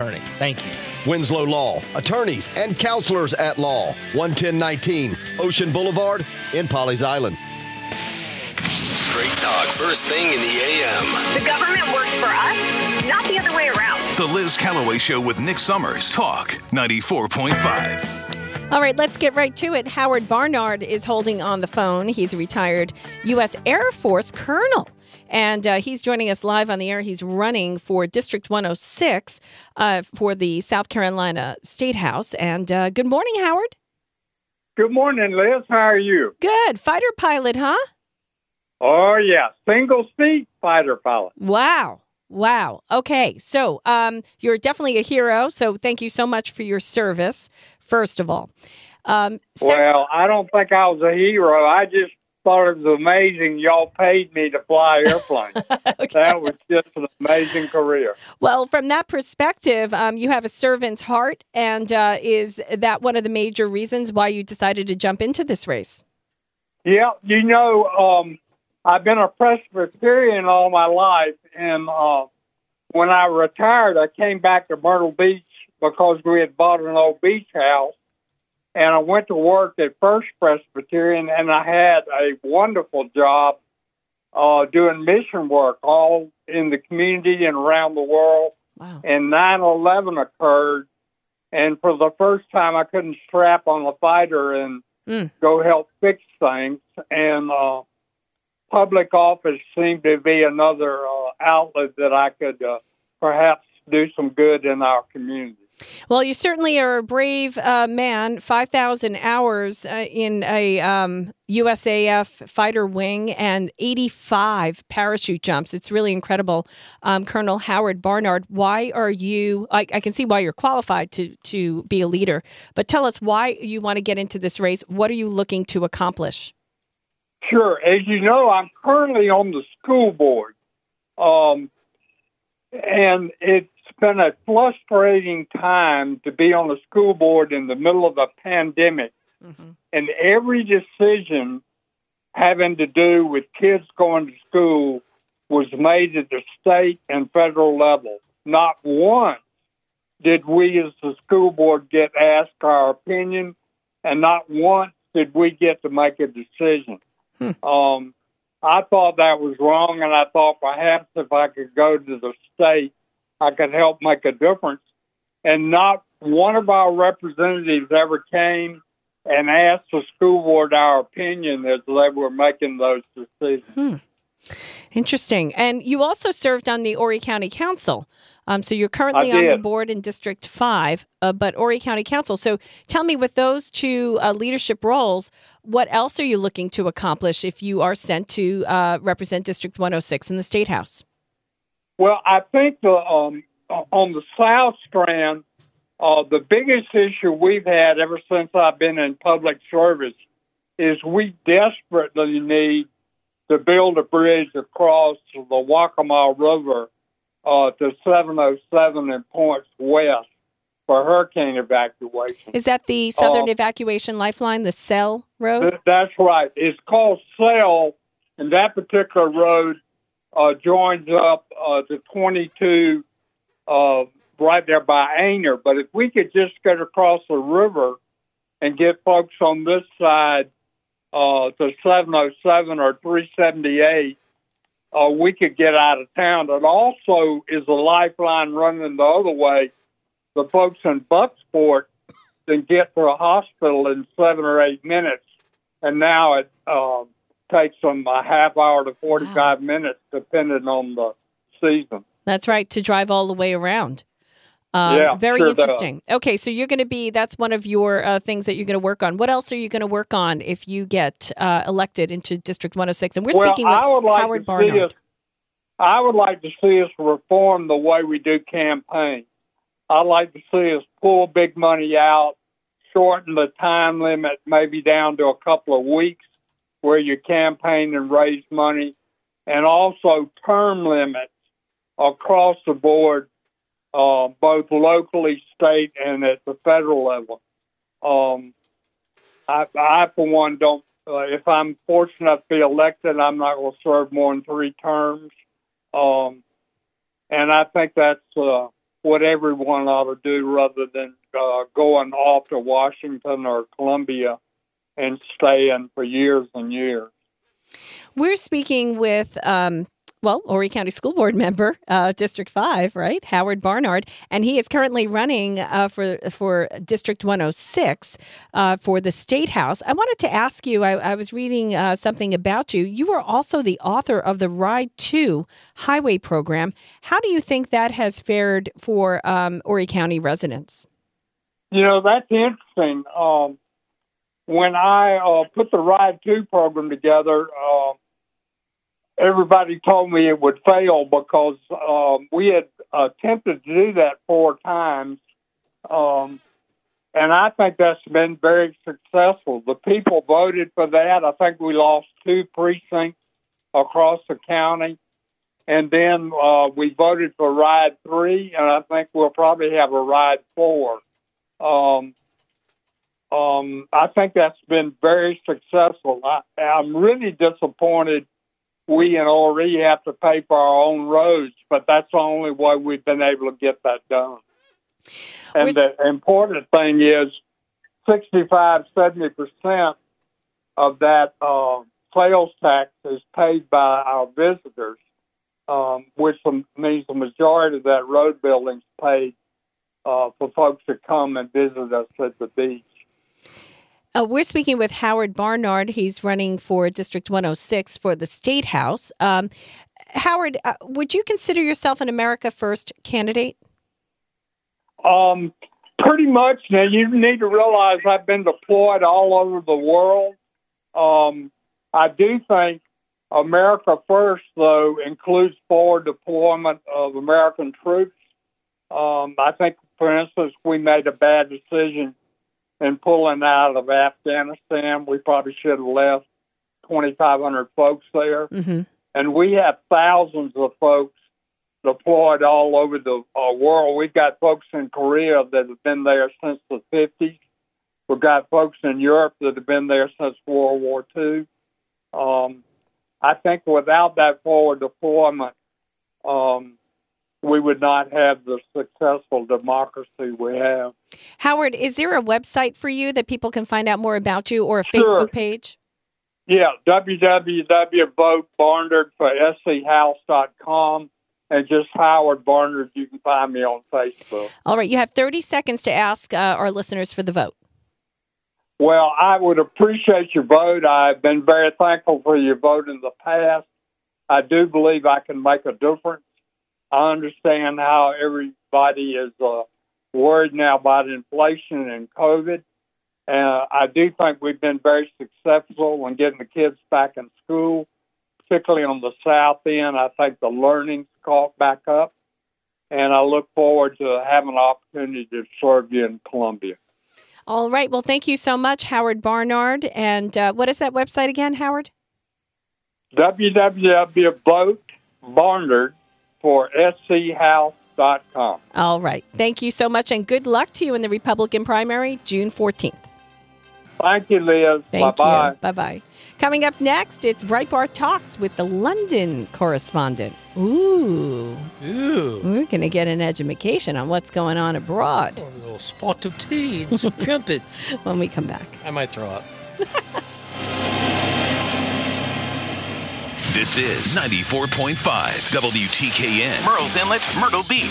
attorney. Thank you. Winslow Law, attorneys and counselors at law. 11019 Ocean Boulevard in Pawleys Island. Straight talk first thing in the AM. The government works for us, not the other way around. The Liz Callaway Show with Nick Summers. Talk 94.5. All right, let's get right to it. Howard Barnard is holding on the phone. He's a retired U.S. Air Force colonel. And uh, he's joining us live on the air. He's running for District 106 uh, for the South Carolina State House. And uh, good morning, Howard. Good morning, Liz. How are you? Good. Fighter pilot, huh? Oh, yeah. Single seat fighter pilot. Wow. Wow. Okay. So um, you're definitely a hero. So thank you so much for your service, first of all. Um, sec- Well, I don't think I was a hero. I just thought it was amazing y'all paid me to fly airplanes. That was just an amazing career. Well, from that perspective, um, you have a servant's heart. And uh, is that one of the major reasons why you decided to jump into this race? Yeah, you know, um, I've been a Presbyterian all my life, and uh, when I retired, I came back to Myrtle Beach because we had bought an old beach house, and I went to work at First Presbyterian, and I had a wonderful job uh, doing mission work all in the community and around the world. Wow. And 9/11 occurred, and for the first time, I couldn't strap on a fighter and Mm. go help fix things. And uh, public office seemed to be another uh, outlet that I could uh, perhaps do some good in our community. Well, you certainly are a brave uh, man. 5,000 hours uh, in a um, USAF fighter wing and 85 parachute jumps. It's really incredible. Um, Colonel Howard Barnard, why are you, I, I can see why you're qualified to, to be a leader, but tell us why you want to get into this race. What are you looking to accomplish? Sure. As you know, I'm currently on the school board. Um, and it's been a frustrating time to be on the school board in the middle of a pandemic. And every decision having to do with kids going to school was made at the state and federal level. Not once did we as the school board get asked our opinion, and not once did we get to make a decision. Um, I thought that was wrong, and I thought perhaps if I could go to the state, I could help make a difference. And not one of our representatives ever came and asked the school board our opinion as they were making those decisions. Interesting. And you also served on the Horry County Council. Um, so you're currently on the board in District 5, uh, but Horry County Council. So tell me, with those two uh, leadership roles, what else are you looking to accomplish if you are sent to uh, represent District 106 in the State House? Well, I think the um, on the South Strand, uh, the biggest issue we've had ever since I've been in public service is we desperately need to build a bridge across the Waccamaw River uh, to 707 and points west for hurricane evacuation. Is that the Southern Uh, Evacuation Lifeline, the SELL Road? Th- That's right. It's called SELL, and that particular road uh, joins up uh, to 22 uh, right there by Aynor. But if we could just get across the river and get folks on this side uh, to 707 or 378, uh, we could get out of town. It also is a lifeline running the other way. The folks in Bucksport can get to a hospital in seven or eight minutes, and now it uh, takes them a half hour to 45 minutes, depending on the season. That's right, to drive all the way around. Um, Yeah, very sure does. interesting. Okay, so you're going to be, that's one of your uh, things that you're going to work on. What else are you going to work on if you get uh, elected into District 106? And we're well, speaking with I would like Howard Barnard. us. I would like to see us reform the way we do campaigns. I'd like to see us pull big money out, shorten the time limit maybe down to a couple of weeks where you campaign and raise money, and also term limits across the board, uh, both locally, state, and at the federal level. Um, I, I, for one, don't. Uh, if I'm fortunate enough to be elected, I'm not going to serve more than three terms. Um, and I think that's uh, what everyone ought to do rather than uh, going off to Washington or Columbia and staying for years and years. We're speaking with, um, well, Horry County School Board member, uh, District Five, right, Howard Barnard, and he is currently running uh, for for District 106 uh, for the State House. I wanted to ask you. I, I was reading uh, something about you. You are also the author of the Ride Two Highway Program. How do you think that has fared for um, Horry County residents? You know, that's interesting. Um, when I uh, put the Ride 2 program together, uh, everybody told me it would fail because um, we had attempted to do that four times. Um, and I think that's been very successful. The people voted for that. I think we lost two precincts across the county. And then uh, we voted for Ride 3, and I think we'll probably have a Ride 4. Um, um, I think that's been very successful. I, I'm really disappointed we in Horry have to pay for our own roads, but that's the only way we've been able to get that done. And the important thing is 65, 70% of that uh, sales tax is paid by our visitors, um, which means the majority of that road building is paid uh, for folks to come and visit us at the beach. Uh, we're speaking with Howard Barnard. He's running for District 106 for the State House. Um, Howard, uh, would you consider yourself an America First candidate? Um, pretty much. Now you need to realize I've been deployed all over the world. Um, I do think America First, though, includes forward deployment of American troops. Um, I think, for instance, we made a bad decision in pulling out of Afghanistan. We probably should have left 2,500 folks there. Mm-hmm. And we have thousands of folks deployed all over the uh, world. We've got folks in Korea that have been there since the 50s. We've got folks in Europe that have been there since World War II. Um, I think without that forward deployment, um, we would not have the successful democracy we have. Howard, is there a website for you that people can find out more about you or a Sure. Facebook page? Yeah, www.barnard and just Howard Barnard. You can find me on Facebook. All right, you have 30 seconds to ask uh, our listeners for the vote. Well, I would appreciate your vote. I've been very thankful for your vote in the past. I do believe I can make a difference. I understand how everybody is uh, worried now about inflation and COVID. Uh, I do think we've been very successful in getting the kids back in school, particularly on the south end. I think the learning's caught back up, and I look forward to having an opportunity to serve you in Columbia. All right, well, thank you so much, Howard Barnard. And uh, what is that website again, Howard? www.votebarnard for schouse.com. All right, thank you so much, and good luck to you in the Republican primary, June 14th. Thank you, Liz. Thank Bye-bye. you. Bye bye. Coming up next, it's Breitbart Talks with the London correspondent. Ooh, Ooh, we're going to get an education on what's going on abroad oh, a little spot of tea and some crumpets. when we come back. I might throw up. This is 94.5 WTKN. Murrells Inlet, Myrtle Beach.